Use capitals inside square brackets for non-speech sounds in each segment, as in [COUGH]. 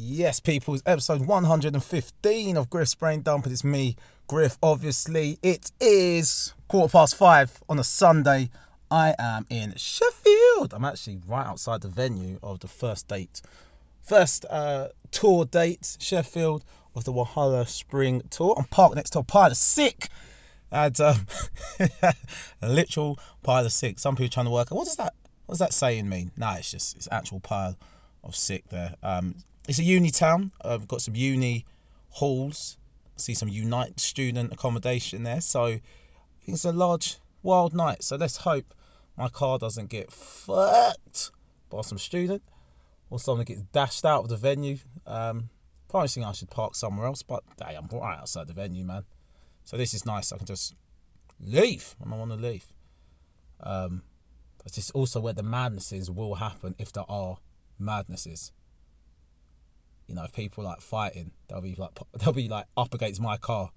Yes, people, it's episode 115 of Griff's Brain Dump. It's me, Griff, obviously. It is quarter past five on a Sunday. I am in Sheffield. I'm actually right outside the venue of the first date, first uh, tour date, Sheffield, of the Walhalla Spring Tour. I'm parked next to a pile of sick. And um, [LAUGHS] a literal pile of sick. Some people trying to work out what does that what does that saying mean? Nah, it's just it's actual pile of sick there. Um, it's a uni town. We've got some uni halls. I See some Unite student accommodation there. So it's a large wild night. So let's hope my car doesn't get fucked by some student or someone gets dashed out of the venue. Um, probably think I should park somewhere else, but hey, I'm right outside the venue, man. So this is nice. I can just leave when I want to leave. Um, but it's also where the madnesses will happen if there are madnesses. You know, if people like fighting, they'll be like they'll be like up against my car,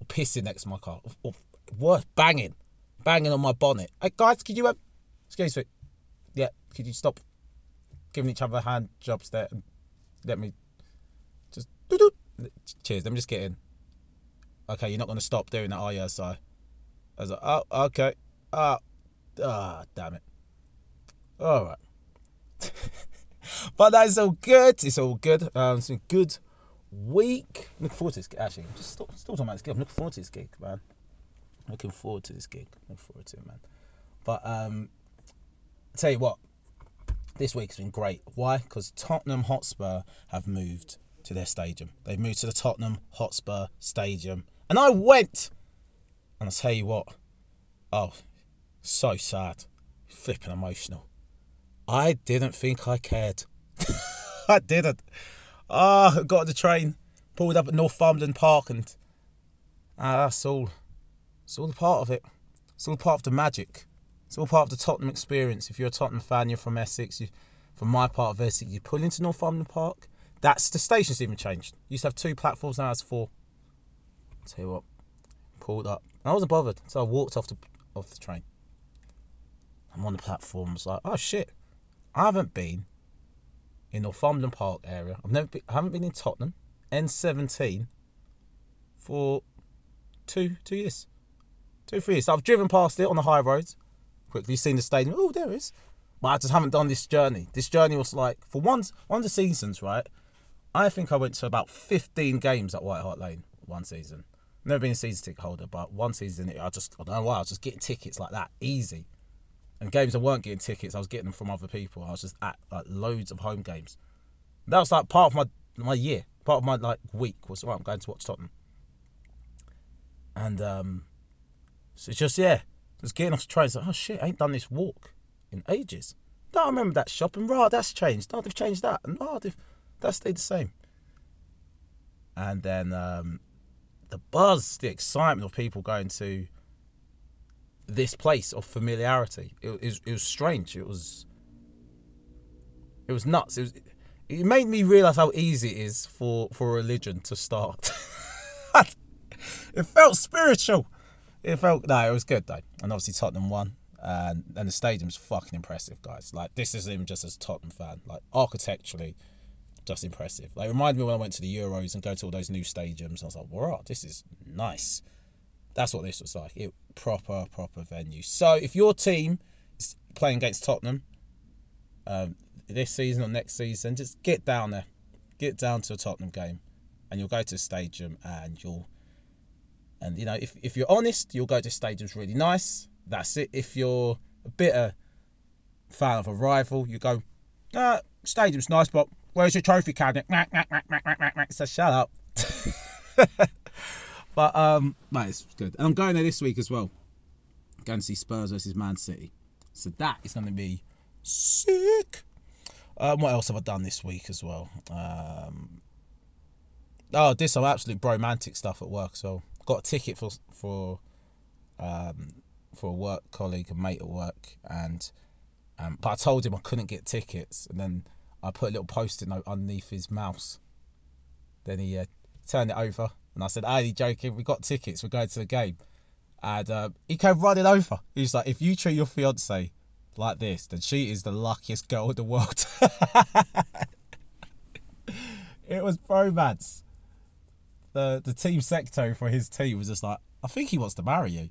or pissing next to my car, or, or worse, banging, banging on my bonnet. Hey guys, could you um, excuse me, yeah, could you stop giving each other hand jobs there and let me just doo-doo. cheers. Let me just get in. Okay, you're not gonna stop doing that, are you? So I was like, oh, okay, ah, oh, ah, damn it. All right. [LAUGHS] but that's all good. It's all good. Um, it's a good week. Looking forward to this. Gig. Actually, I'm just still, still talking about this gig. I'm looking forward to this gig, man. Looking forward to this gig. Looking forward to it, man. But um, tell you what, this week's been great. Why? Because Tottenham Hotspur have moved to their stadium. They've moved to the Tottenham Hotspur Stadium, and I went. And I'll tell you what, oh, so sad, flipping emotional. I didn't think I cared. [LAUGHS] I didn't. Ah, oh, got on the train, pulled up at Northumberland Park, and ah, that's all. It's all part of it. It's all part of the magic. It's all part of the Tottenham experience. If you're a Tottenham fan, you're from Essex. You, from my part of Essex, you pull into Northumberland Park. That's the station's even changed. You used to have two platforms, now it's four. Tell you what, pulled up. I wasn't bothered, so I walked off the off the train. I'm on the platform. Like, oh shit, I haven't been in Northumberland Park area. I've never been, I haven't been in Tottenham N17 for two two years, two three years. So I've driven past it on the high roads, quickly seen the stadium. Oh, there it is. But I just haven't done this journey. This journey was like for once one of the seasons, right? I think I went to about 15 games at White Hart Lane one season. Never been a season ticket holder, but one season I just I don't know why I was just getting tickets like that easy. And games I weren't getting tickets, I was getting them from other people. I was just at like loads of home games. That was like part of my my year, part of my like week was right. I'm going to watch Tottenham, and um, so it's just yeah, just getting off the train. It's like, oh shit, I ain't done this walk in ages. No, I remember that shop, and right, that's changed. No, they've changed that, and oh, they've that stayed the same. And then um, the buzz, the excitement of people going to this place of familiarity. It, it, was, it was strange. It was it was nuts. It was it made me realize how easy it is for for religion to start. [LAUGHS] it felt spiritual. It felt no, it was good though, and obviously Tottenham won, and and the stadium's fucking impressive, guys. Like this isn't even just as a Tottenham fan, like architecturally, just impressive. Like it reminded me when I went to the Euros and go to all those new stadiums. I was like, wow, this is nice. That's what this was like. It proper proper venue. So if your team is playing against Tottenham um, this season or next season, just get down there, get down to a Tottenham game, and you'll go to the stadium and you'll and you know if if you're honest, you'll go to stadium's really nice. That's it. If you're a bitter fan of a rival, you go, ah, stadium's nice, but where's your trophy cabinet? So shut up. [LAUGHS] But um, mate, it's good. And I'm going there this week as well. I'm going to see Spurs versus Man City. So that is going to be sick. Um, what else have I done this week as well? Um, oh, did some absolute romantic stuff at work. So got a ticket for for um, for a work colleague, a mate at work, and um, but I told him I couldn't get tickets, and then I put a little post-it note underneath his mouse. Then he uh, turned it over, and I said, "Are you joking? We got tickets. We're going to the game." And uh, he came running over. He's like, "If you treat your fiance like this, then she is the luckiest girl in the world." [LAUGHS] it was bromance. The the team secretary for his team was just like, I think he wants to marry you.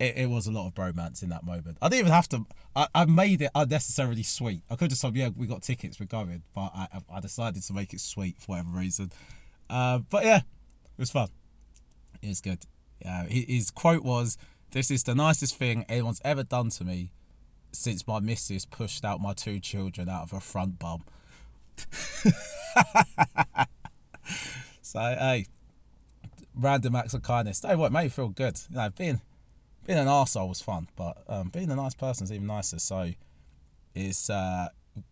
It, it was a lot of bromance in that moment. I didn't even have to. I, I made it unnecessarily sweet. I could have said, yeah, we got tickets, we're going, but I I decided to make it sweet for whatever reason. Uh, but yeah, it was fun. It was good. Yeah, his quote was, "This is the nicest thing anyone's ever done to me since my missus pushed out my two children out of her front bum." [LAUGHS] so hey, random acts of kindness. They what made me feel good. You know, being being an arsehole was fun, but um, being a nice person is even nicer. So it's uh,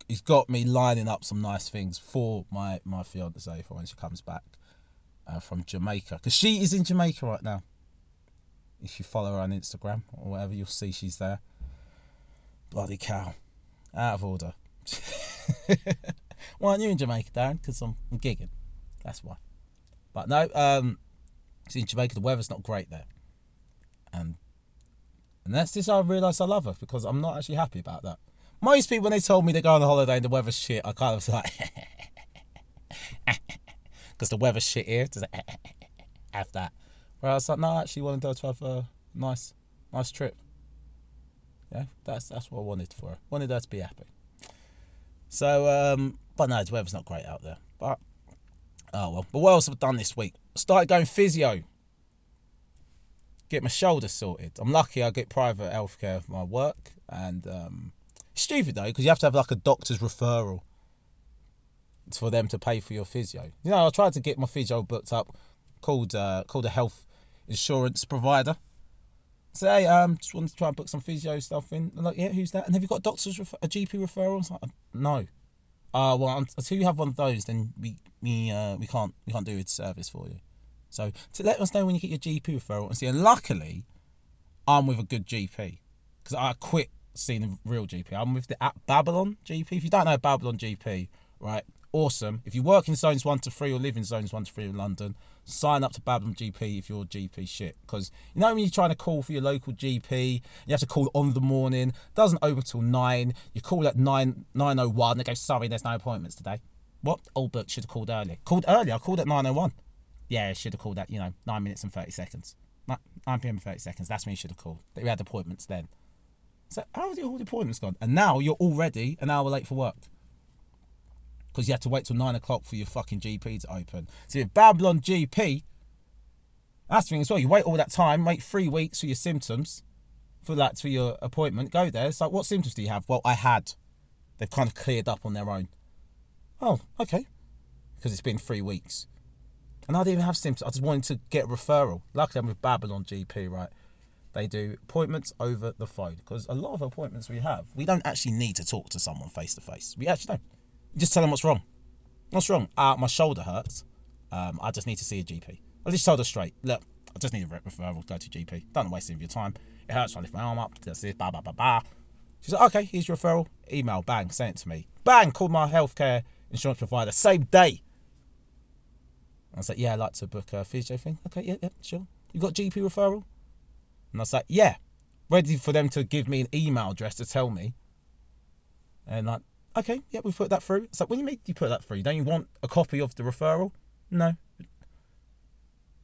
it's got me lining up some nice things for my my fiance for when she comes back uh, from Jamaica, because she is in Jamaica right now. If you follow her on Instagram or whatever, you'll see she's there. Bloody cow, out of order. [LAUGHS] why aren't you in Jamaica, Darren? Because I'm, I'm gigging. That's why. But no, um, in Jamaica. The weather's not great there, and and that's how I realised I love her because I'm not actually happy about that. Most people, when they told me they go on a holiday and the weather's shit, I kind of was like, [LAUGHS] because the weather's shit here, just eh, eh, eh, have that. Where I was like, no, I actually wanted her to have a nice, nice trip. Yeah, that's that's what I wanted for her. Wanted her to be happy. So, um, but no, the weather's not great out there. But oh well. But what else have I done this week? started going physio. Get my shoulder sorted. I'm lucky I get private healthcare for my work, and um, stupid though because you have to have like a doctor's referral for them to pay for your physio. You know, I tried to get my physio booked up, called uh, called a health insurance provider. Say, hey, um, just wanted to try and book some physio stuff in. I'm like, yeah, who's that? And have you got a doctor's ref- a GP referral? I was like, no. Uh, well, until you have one of those, then we we uh, we can't we can't do a service for you. So to let us know when you get your GP referral and see. And luckily, I'm with a good GP because I quit seeing a real GP. I'm with the at Babylon GP. If you don't know Babylon GP, right, awesome. If you work in zones one to three or live in zones one to three in London, sign up to Babylon GP if you're GP shit. Because you know when you're trying to call for your local GP, you have to call on the morning. Doesn't open till nine. You call at nine nine oh one. They go, sorry, there's no appointments today. What? Old book should have called earlier. Called earlier. I called at nine oh one. Yeah, should have called at you know nine minutes and thirty seconds. Nine p.m. thirty seconds. That's when you should have called. We had appointments then. So how are all the appointments gone? And now you're already an hour late for work because you had to wait till nine o'clock for your fucking GP to open. So if Babylon GP, that's the thing as well. You wait all that time, wait three weeks for your symptoms, for that for your appointment. Go there. It's like, what symptoms do you have? Well, I had. They've kind of cleared up on their own. Oh, okay. Because it's been three weeks. And I didn't even have symptoms. I just wanted to get a referral. Luckily, I'm with Babylon GP, right? They do appointments over the phone because a lot of appointments we have, we don't actually need to talk to someone face to face. We actually don't. Just tell them what's wrong. What's wrong? Uh, my shoulder hurts. Um, I just need to see a GP. I just told her straight. Look, I just need a referral. Go to GP. Don't waste any of your time. It hurts when I lift my arm up. That's it. Blah blah blah blah. She's like, okay, here's your referral. Email. Bang. Sent to me. Bang. Called my healthcare insurance provider. Same day. I was like, yeah, I'd like to book a physio thing. Okay, yeah, yeah, sure. You got GP referral? And I was like, yeah. Ready for them to give me an email address to tell me. And like, okay, yeah, we put that through. Like, when you make you put that through, don't you want a copy of the referral? No.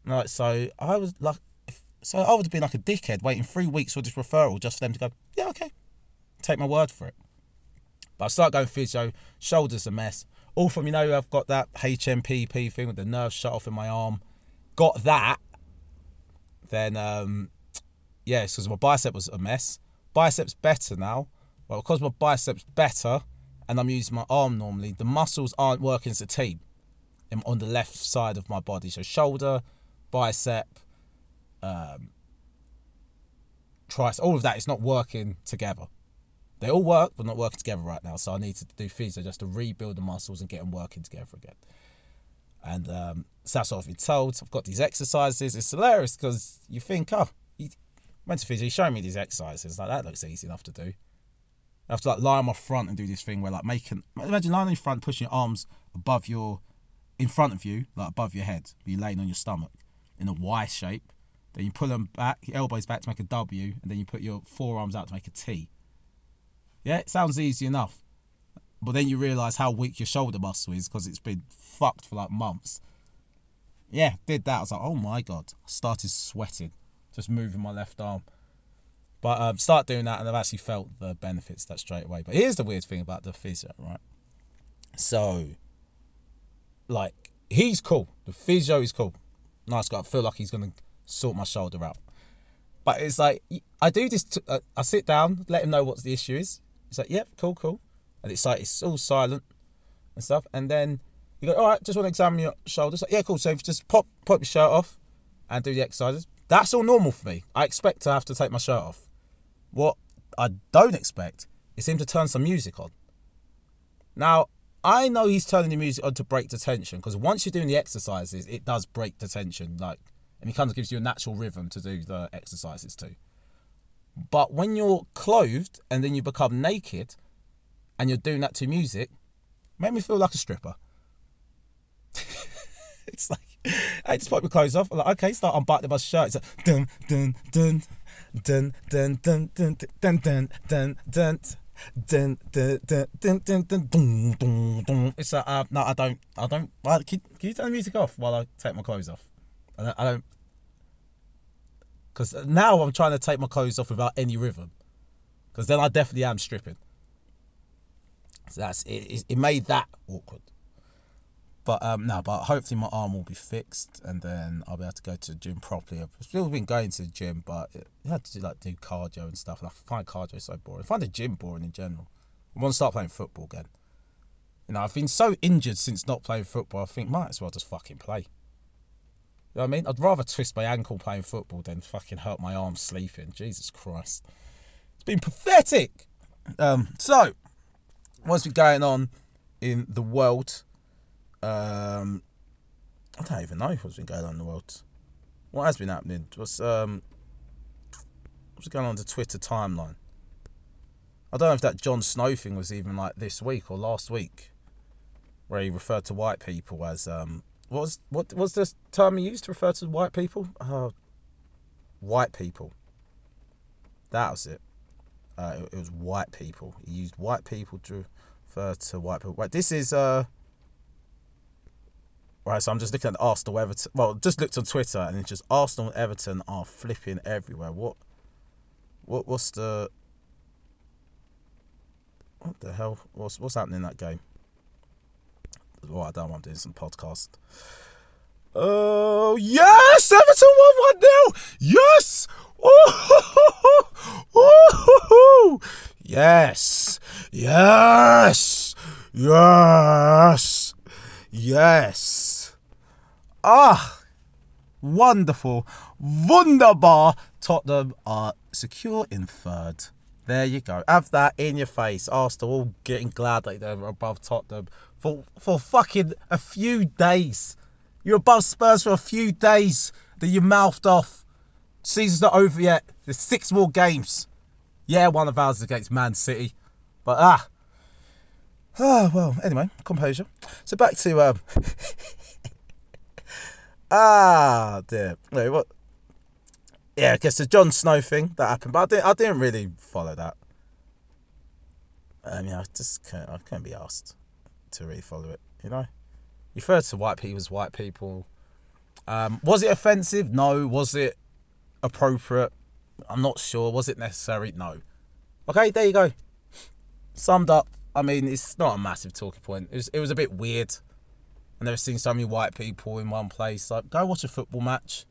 Right, so I was like, so I would have been like a dickhead waiting three weeks for this referral just for them to go, yeah, okay, take my word for it. But I start going physio, shoulders a mess. All from, you know, I've got that HNPP thing with the nerve shut off in my arm. Got that. Then, um, yeah, because my bicep was a mess. Biceps better now. Well, because my biceps better, and I'm using my arm normally, the muscles aren't working as a team on the left side of my body. So shoulder, bicep, um, all of that is not working together. They all work, but not working together right now. So I need to do physio just to rebuild the muscles and get them working together again. And um, so that's what I've been told. I've got these exercises. It's hilarious because you think, oh, you went to physio, show me these exercises. Like that looks easy enough to do. I have to like lie on my front and do this thing where like making imagine lying on your front, pushing your arms above your in front of you, like above your head. You're laying on your stomach in a Y shape. Then you pull them back, your elbows back to make a W, and then you put your forearms out to make a T. Yeah, it sounds easy enough. but then you realise how weak your shoulder muscle is because it's been fucked for like months. Yeah, did that. I was like, oh my god. I started sweating, just moving my left arm. But um, start doing that, and I've actually felt the benefits that straight away. But here's the weird thing about the physio, right? So, like, he's cool. The physio is cool. Nice guy. I feel like he's gonna sort my shoulder out. But it's like I do this. Uh, I sit down, let him know what the issue is. He's like, "Yep, cool, cool," and it's like it's all silent and stuff. And then you go, "All right, just want to examine your shoulders." Like, yeah, cool. So just pop pop your shirt off and do the exercises. That's all normal for me. I expect to have to take my shirt off. What I don't expect is him to turn some music on. Now, I know he's turning the music on to break the tension because once you're doing the exercises, it does break the tension. Like, and it kind of gives you a natural rhythm to do the exercises too. But when you're clothed and then you become naked and you're doing that to music, make me feel like a stripper. [LAUGHS] it's like I just put my clothes off. I'm like, okay, start unbuttoning my shirt. It's like dun dun dun dun dun dun dun dun dun dun dun. Dun, dun, dun, dun, dun, dun, dun. It's like, uh, no, I don't, I don't. Uh, can, can you turn the music off while I take my clothes off? I don't, I because now I'm trying to take my clothes off without any rhythm. Because then I definitely am stripping. So that's it. It made that awkward. But um, no, but hopefully my arm will be fixed, and then I'll be able to go to the gym properly. I've still been going to the gym, but I had to do, like do cardio and stuff. And I find cardio so boring. I find the gym boring in general. I want to start playing football again. You know, I've been so injured since not playing football. I think might as well just fucking play. You know what I mean? I'd rather twist my ankle playing football than fucking hurt my arm sleeping. Jesus Christ. It's been pathetic. Um, so, what's been going on in the world? Um, I don't even know what's been going on in the world. What has been happening? What's um, what's going on the Twitter timeline? I don't know if that Jon Snow thing was even like this week or last week, where he referred to white people as um, what was what was the term he used to refer to white people? Uh, white people. That was it. Uh, it, it was white people. He used white people to refer to white people. Right, this is uh Right, so I'm just looking at Arsenal Everton. Well, just looked on Twitter and it's just Arsenal and Everton are flipping everywhere. What, what, what's the, what the hell? What's what's happening in that game? Well, I don't want doing some podcast. Oh yes, Everton won one 0 Yes. Ooh, [LAUGHS] yes, yes, yes, yes. Ah, wonderful, wunderbar. Tottenham are secure in third. There you go. Have that in your face. Arsenal all getting glad that they're above Tottenham for for fucking a few days. You're above Spurs for a few days. That you mouthed off. Season's not over yet. There's six more games. Yeah, one of ours is against Man City. But ah. [SIGHS] Ah, well, anyway, composure. So back to um [LAUGHS] Ah, dear. Wait, what? Yeah, I guess the Jon Snow thing that happened, but I didn't, I didn't really follow that. I mean, I just can't, I can't be asked to really follow it, you know? You refer to white people as white people. Um, was it offensive? No. Was it appropriate? I'm not sure. Was it necessary? No. Okay, there you go. Summed up. I mean, it's not a massive talking point. It was, it was a bit weird. I've never seen so many white people in one place. Like, go watch a football match.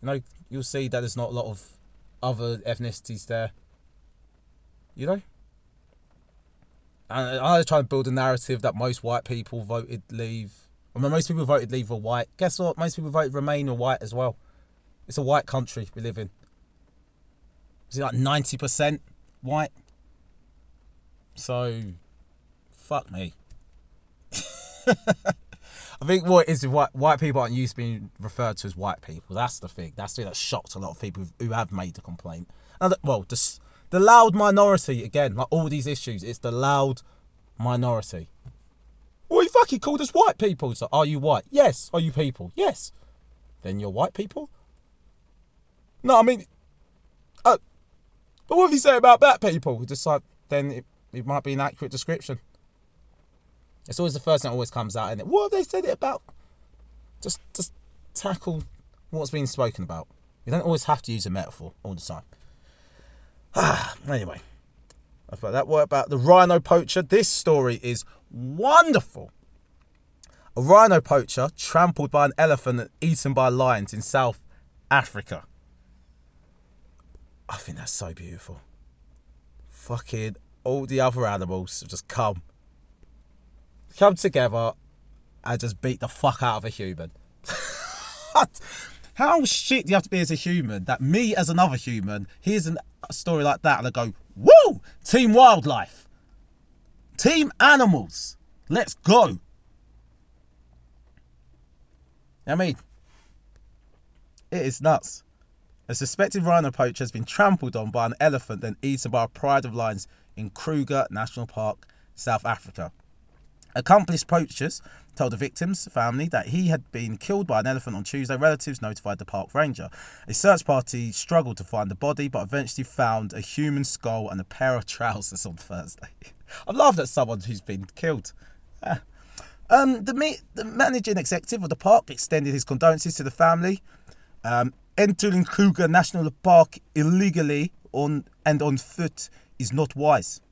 You know, you'll see that there's not a lot of other ethnicities there. You know? And I try to build a narrative that most white people voted leave. I mean, most people voted leave were white. Guess what? Most people voted remain were white as well. It's a white country we live in. Is it like 90% white? So, fuck me. [LAUGHS] I think what is white white people aren't used to being referred to as white people. That's the thing. That's the thing that shocked a lot of people who have made a complaint. And well, the, the loud minority again, like all these issues, it's the loud minority. Well, you fucking called us white people. So, are you white? Yes. Are you people? Yes. Then you're white people. No, I mean, uh, but what have you say about black people? Just like then it it might be an accurate description. It's always the first thing that always comes out, and what have they said it about? Just, just tackle what's being spoken about. You don't always have to use a metaphor all the time. Ah, [SIGHS] anyway, I thought that word about the rhino poacher. This story is wonderful. A rhino poacher trampled by an elephant and eaten by lions in South Africa. I think that's so beautiful. Fucking all the other animals have just come, come together, and just beat the fuck out of a human. [LAUGHS] How shit do you have to be as a human that me as another human hears a story like that and I go, woo, team wildlife, team animals, let's go. I mean, it is nuts. A suspected rhino poacher has been trampled on by an elephant and eaten by a pride of lions in Kruger National Park, South Africa. Accomplice poachers told the victim's family that he had been killed by an elephant on Tuesday. Relatives notified the park ranger. A search party struggled to find the body, but eventually found a human skull and a pair of [LAUGHS] trousers on Thursday. I've laughed at someone who's been killed. Ah. Um, the, the, managing executive of the park extended his condolences to the family. Um, entering Kruger National Park illegally on and on foot is not wise,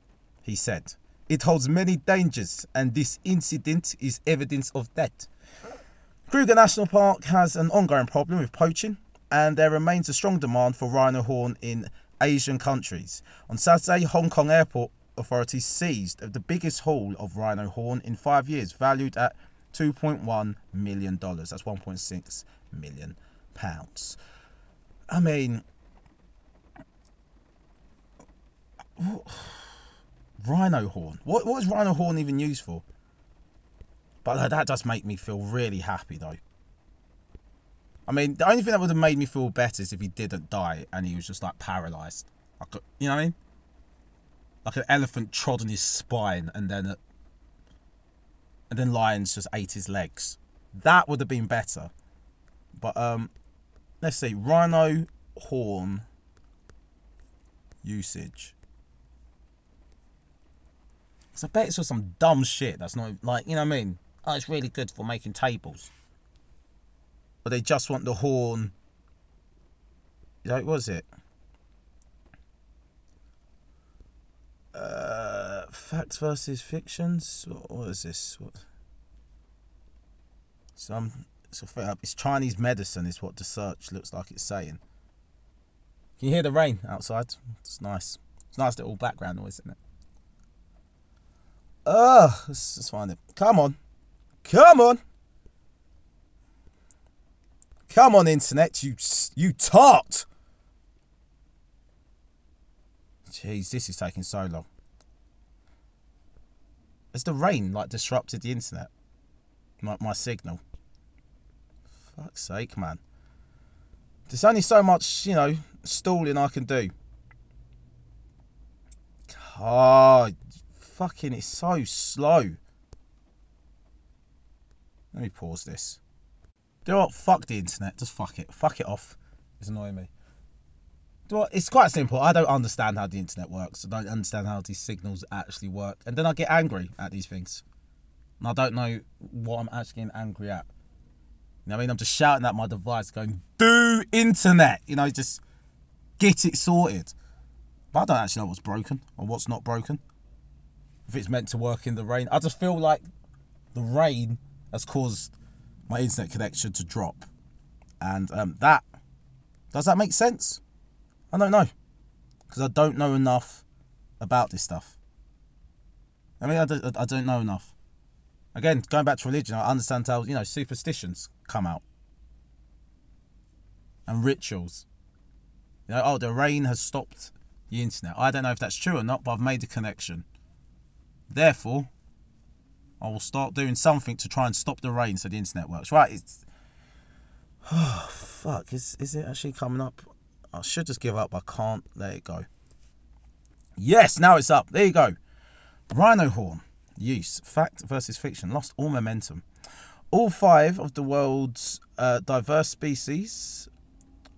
he said. It holds many dangers, and this incident is evidence of that. Kruger National Park has an ongoing problem with poaching, and there remains a strong demand for rhino horn in Asian countries. On Saturday, Hong Kong airport authorities seized the biggest haul of rhino horn in five years, valued at $2.1 million. That's 1.6 million pounds. I mean, Rhino horn. What, what is rhino horn even used for? But that does make me feel really happy though. I mean, the only thing that would have made me feel better is if he didn't die and he was just like paralyzed. Like, you know what I mean? Like an elephant trod on his spine and then, and then lions just ate his legs. That would have been better. But um, let's see, rhino horn usage. So I bet it's for some dumb shit that's not like you know what I mean. Oh, it's really good for making tables. But they just want the horn. Like was it? Uh, facts versus fictions. What, what is this? What? Some a, it's Chinese medicine is what the search looks like it's saying. Can you hear the rain outside? It's nice. It's nice little background noise, isn't it? Ah, Ugh, let's just find it. Come on. Come on. Come on, internet, you you tart. Jeez, this is taking so long. Has the rain like disrupted the internet? My, my signal. Fuck's sake, man. There's only so much, you know, stalling I can do. Oh, fucking, it's so slow. Let me pause this. Do you what? Fuck the internet. Just fuck it. Fuck it off. It's annoying me. Do what? It's quite simple. I don't understand how the internet works. I don't understand how these signals actually work. And then I get angry at these things. And I don't know what I'm actually getting angry at. You know what I mean? I'm just shouting at my device going, do internet! You know, just get it sorted. But I don't actually know what's broken or what's not broken if it's meant to work in the rain. I just feel like the rain has caused my internet connection to drop, and um, that does that make sense? I don't know because I don't know enough about this stuff. I mean, I don't, I don't know enough. Again, going back to religion, I understand how you know superstitions come out and rituals. You know, oh, the rain has stopped the internet. I don't know if that's true or not, but I've made a connection. Therefore, I will start doing something to try and stop the rain so the internet works. Right, it's... Oh, [SIGHS] fuck, is, is it actually coming up? I should just give up. I can't let it go. Yes, now it's up. There you go. Rhino horn. Use. Fact versus fiction. Lost all momentum. All five of the world's uh, diverse species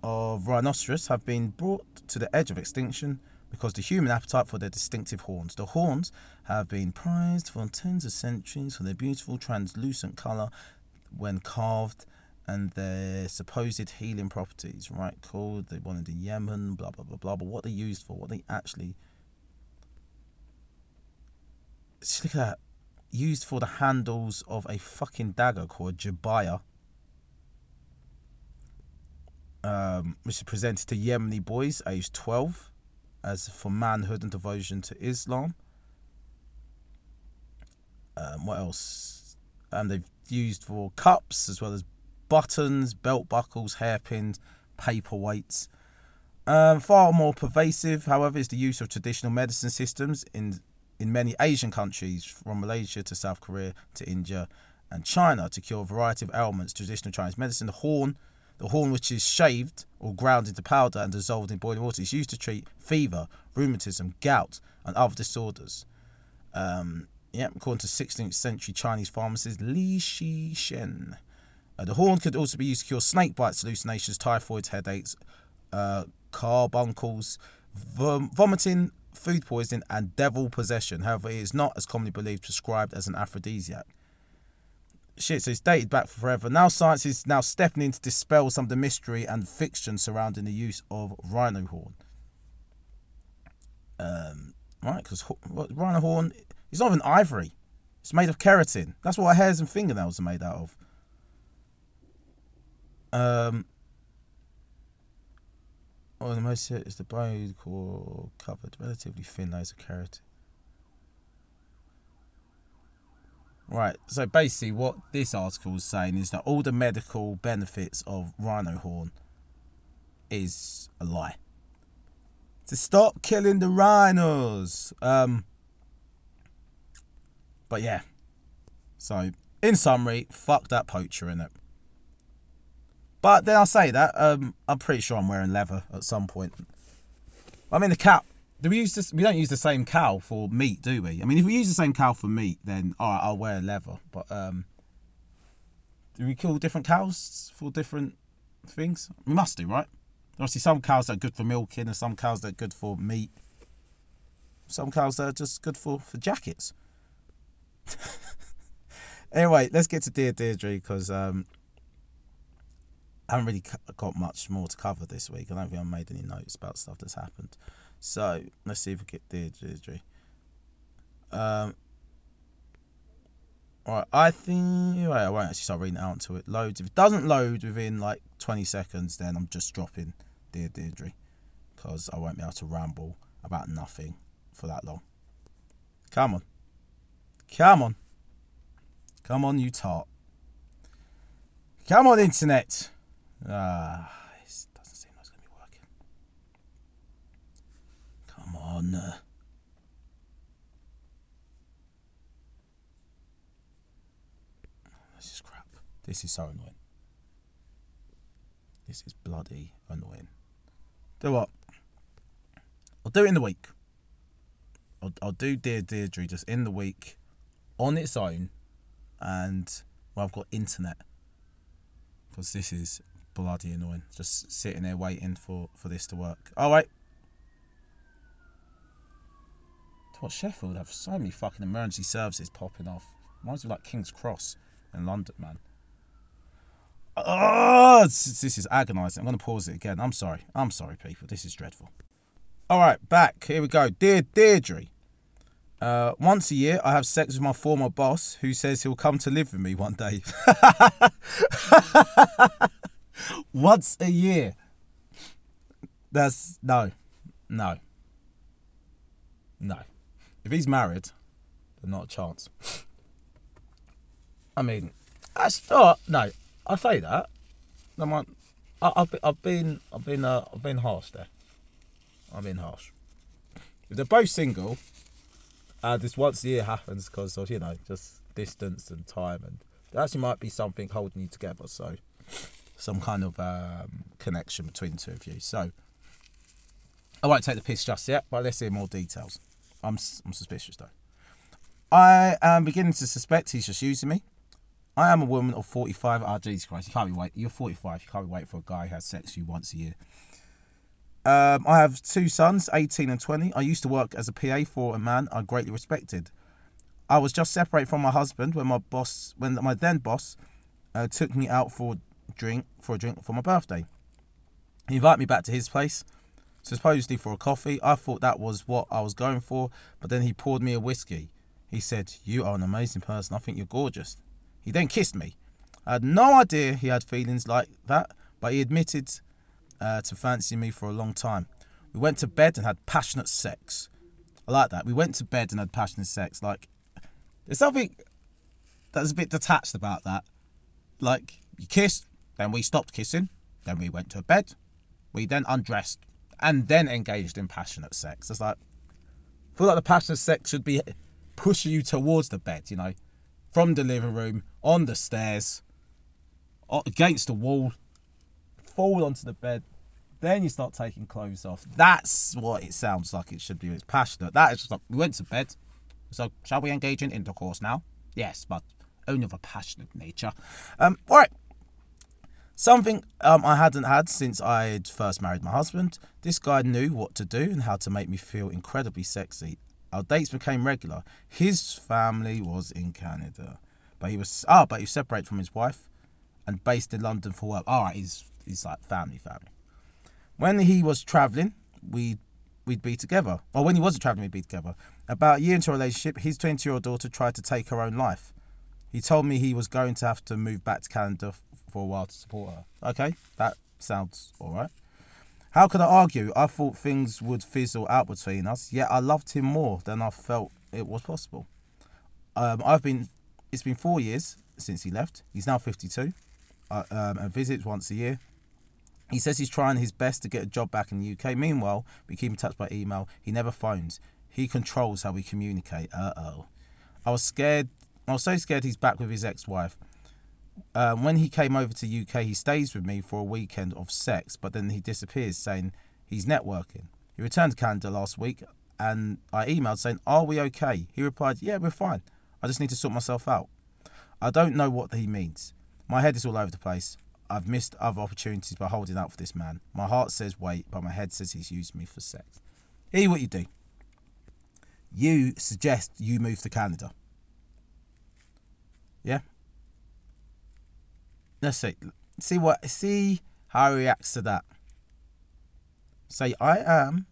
of rhinoceros have been brought to the edge of extinction because the human appetite for their distinctive horns. The horns have been prized for tens of centuries for their beautiful translucent colour when carved and their supposed healing properties. Right, Called They wanted in Yemen, blah blah blah blah. But what they used for, what they actually just look at that. Used for the handles of a fucking dagger called jambiya. Um, which is presented to Yemeni boys aged 12 as for manhood and devotion to Islam. Um, what else? And they've used for cups as well as buttons, belt buckles, hairpins, paperweights. Um, far more pervasive, however, is the use of traditional medicine systems in in many Asian countries, from Malaysia to South Korea to India and China, to cure a variety of ailments. Traditional Chinese medicine, the horn, the horn which is shaved or ground into powder and dissolved in boiling water, is used to treat fever, rheumatism, gout, and other disorders. Um, yeah, according to 16th century Chinese pharmacist Li Shizhen. Uh, the horn could also be used to cure snake bites, hallucinations, typhoid, headaches, uh, carbuncles, vom- vomiting, food poisoning, and devil possession. However, it is not as commonly believed prescribed as an aphrodisiac. Shit, so it's dated back forever. Now science is now stepping in to dispel some of the mystery and fiction surrounding the use of rhino horn. Um, right, because rhino horn is not even ivory. It's made of keratin. That's what our hairs and fingernails are made out of. Um, oh, the most is the bone core covered relatively thin layers of keratin. Right, so basically, what this article is saying is that all the medical benefits of rhino horn is a lie. To stop killing the rhinos. Um, but yeah, so in summary, fuck that poacher in it. But then I say that, um, I'm pretty sure I'm wearing leather at some point. I mean, the cow. Do we use this? We don't use the same cow for meat, do we? I mean, if we use the same cow for meat, then all right, I'll wear leather. But um, do we kill different cows for different things? We must do, right? Obviously, some cows are good for milking, and some cows that are good for meat. Some cows that are just good for for jackets. [LAUGHS] anyway, let's get to Dear Deirdre because um, I haven't really got much more to cover this week. I don't think I've made any notes about stuff that's happened. So let's see if we get Deirdre. Um, Alright, I think right, I won't actually start reading it out until it loads. If it doesn't load within like 20 seconds, then I'm just dropping Dear Deirdre because I won't be able to ramble about nothing for that long. Come on. Come on. Come on, you tart. Come on, internet. Ah, this doesn't seem like it's going to be working. On. Uh, this is crap. This is so annoying. This is bloody annoying. Do what? I'll do it in the week. I'll, I'll do Dear Deirdre just in the week on its own and well, I've got internet because this is bloody annoying. Just sitting there waiting for, for this to work. Oh, What Sheffield have so many fucking emergency services popping off. Reminds me of like King's Cross in London, man. Oh, this, this is agonising. I'm going to pause it again. I'm sorry. I'm sorry, people. This is dreadful. All right, back. Here we go. Dear Deirdre. Uh, once a year, I have sex with my former boss, who says he'll come to live with me one day. [LAUGHS] once a year. That's no, no, no. If he's married, then not a chance. [LAUGHS] I mean, that's oh, no. I say that. I might. I, have I've been I've been uh, I've been harsh there. I've been harsh. If they're both single, uh, this once a year happens because of you know just distance and time, and there actually might be something holding you together. So some kind of um, connection between the two of you. So I won't take the piss just yet, but let's hear more details. I'm I'm suspicious though. I am beginning to suspect he's just using me. I am a woman of 45. Ah, oh, Jesus Christ, you can't be wait. You're 45. You can't be waiting for a guy who has sex with you once a year. Um, I have two sons, 18 and 20. I used to work as a PA for a man I greatly respected. I was just separated from my husband when my boss, when my then boss, uh, took me out for drink for a drink for my birthday. He invited me back to his place, supposedly for a coffee. I thought that was what I was going for, but then he poured me a whiskey. He said, "You are an amazing person. I think you're gorgeous." He then kissed me. I had no idea he had feelings like that, but he admitted uh, to fancying me for a long time. We went to bed and had passionate sex. I like that. We went to bed and had passionate sex. Like, there's something that's a bit detached about that. Like, you kissed, then we stopped kissing, then we went to bed, we then undressed, and then engaged in passionate sex. It's like, I feel like the passionate sex should be pushing you towards the bed, you know, from the living room, on the stairs, against the wall, fall onto the bed, then you start taking clothes off. That's what it sounds like it should be. It's passionate. That is just like, we went to bed. So, shall we engage in intercourse now? Yes, but only of a passionate nature. Um, all right. Something um, I hadn't had since I'd first married my husband. This guy knew what to do and how to make me feel incredibly sexy. Our dates became regular. His family was in Canada, but he was ah, oh, but he was separated from his wife and based in London for work. All right, he's he's like family, family. When he was traveling, we we'd be together. Or when he wasn't traveling, we'd be together. About a year into a relationship, his 20 year old daughter tried to take her own life. He told me he was going to have to move back to Canada for a while to support her. Okay, that sounds alright. How could I argue? I thought things would fizzle out between us, yet I loved him more than I felt it was possible. Um, I've been, it's been four years since he left. He's now 52 uh, um, and visits once a year. He says he's trying his best to get a job back in the UK. Meanwhile, we keep in touch by email. He never phones. He controls how we communicate. Uh oh. I was scared. I was so scared he's back with his ex-wife. Um, when he came over to UK, he stays with me for a weekend of sex, but then he disappears, saying he's networking. He returned to Canada last week, and I emailed saying, "Are we okay?" He replied, "Yeah, we're fine. I just need to sort myself out." I don't know what he means. My head is all over the place. I've missed other opportunities by holding out for this man. My heart says wait, but my head says he's used me for sex. Here's what you do. You suggest you move to Canada. Yeah. Let's see. See what. See how he reacts to that. Say I am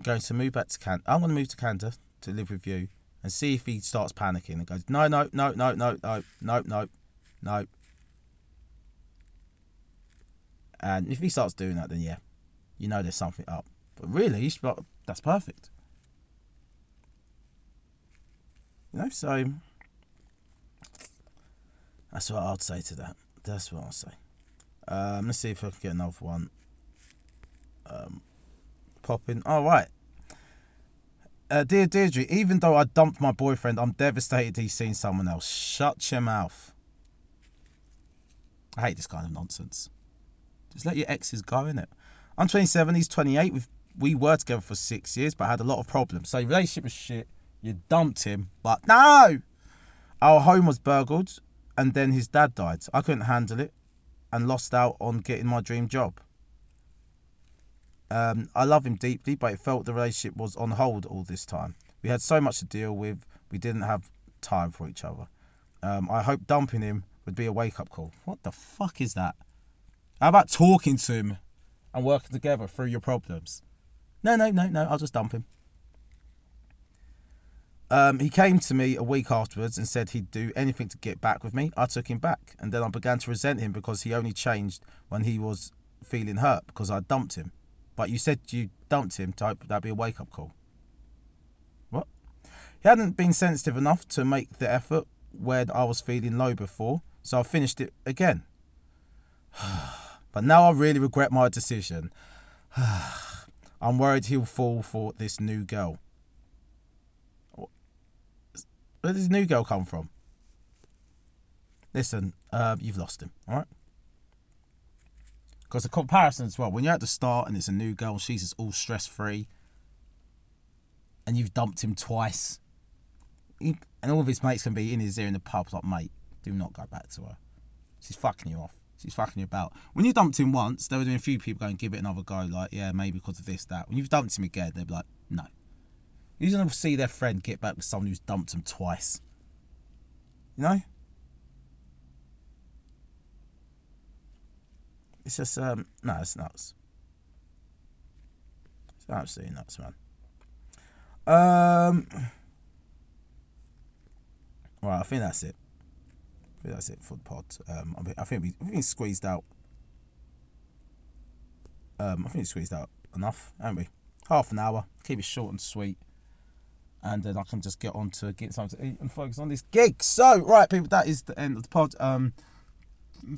going to move back to Canada. I'm going to move to Canada to live with you, and see if he starts panicking and goes, no, no, no, no, no, no, no, no, no, And if he starts doing that, then yeah, you know there's something up. But really, that's perfect. You know, so that's what I'd say to that. That's what I'll say. Um, let's see if I can get another one. Um, popping. All oh, right. Uh, dear Deirdre, even though I dumped my boyfriend, I'm devastated he's seen someone else. Shut your mouth. I hate this kind of nonsense. Just let your exes go, innit? I'm 27, he's 28. We've, we were together for six years, but had a lot of problems. So your relationship was shit. You dumped him, but no! Our home was burgled, and then his dad died. I couldn't handle it and lost out on getting my dream job. Um, I love him deeply, but it felt the relationship was on hold all this time. We had so much to deal with, we didn't have time for each other. Um, I hope dumping him would be a wake up call. What the fuck is that? How about talking to him and working together through your problems? No, no, no, no, I'll just dump him. Um, he came to me a week afterwards and said he'd do anything to get back with me. I took him back, and then I began to resent him because he only changed when he was feeling hurt because I dumped him. But you said you dumped him hope that'd be a wake up call. What? He hadn't been sensitive enough to make the effort when I was feeling low before, so I finished it again. [SIGHS] But now I really regret my decision. [SIGHS] I'm worried he'll fall for this new girl. Where did this new girl come from? Listen, uh, you've lost him, alright? Because the comparison as well, when you're at the start and it's a new girl, she's just all stress free, and you've dumped him twice, he, and all of his mates can be in his ear in the pub, like, mate, do not go back to her. She's fucking you off. She's fucking you about. When you dumped him once, there would have been a few people going, give it another go. Like, yeah, maybe because of this, that. When you've dumped him again, they'd be like, no. Who's going to see their friend get back with someone who's dumped them twice? You know? It's just, um, no, it's nuts. It's absolutely nuts, man. Um, right, I think that's it. I think that's it for the pod. Um, I, think we, I think squeezed out. Um, I think we squeezed out enough, haven't we? Half an hour. Keep it short and sweet. And then I can just get on to get something to eat and focus on this gig. So, right, people, that is the end of the pod. Um,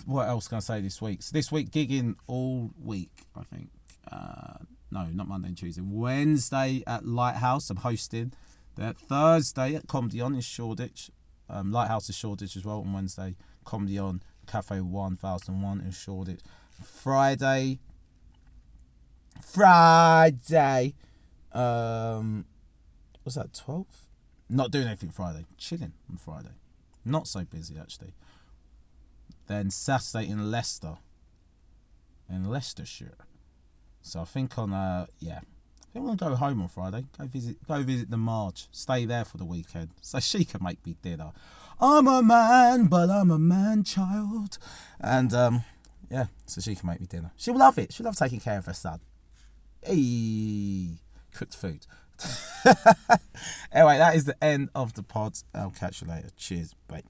what else can I say this week? So this week gigging all week, I think. Uh, no, not Monday and Tuesday. Wednesday at Lighthouse, I'm hosting. Then Thursday at Comedy On in Shoreditch. Um, Lighthouse is Shoreditch as well on Wednesday. Comedy On, Cafe 1001 in Shoreditch. Friday, Friday, um, was that 12th? Not doing anything Friday. Chilling on Friday. Not so busy actually. Then Saturday in Leicester, in Leicestershire. So I think on uh yeah, I think gonna go home on Friday. Go visit go visit the Marge. Stay there for the weekend so [LAUGHS] she can make me dinner. I'm a man, but I'm a man child, and um yeah, so she can make me dinner. She'll love it. She'll love taking care of her son. Hey, cooked food. [LAUGHS] anyway, that is the end of the pod. I'll catch you later. Cheers. Bye.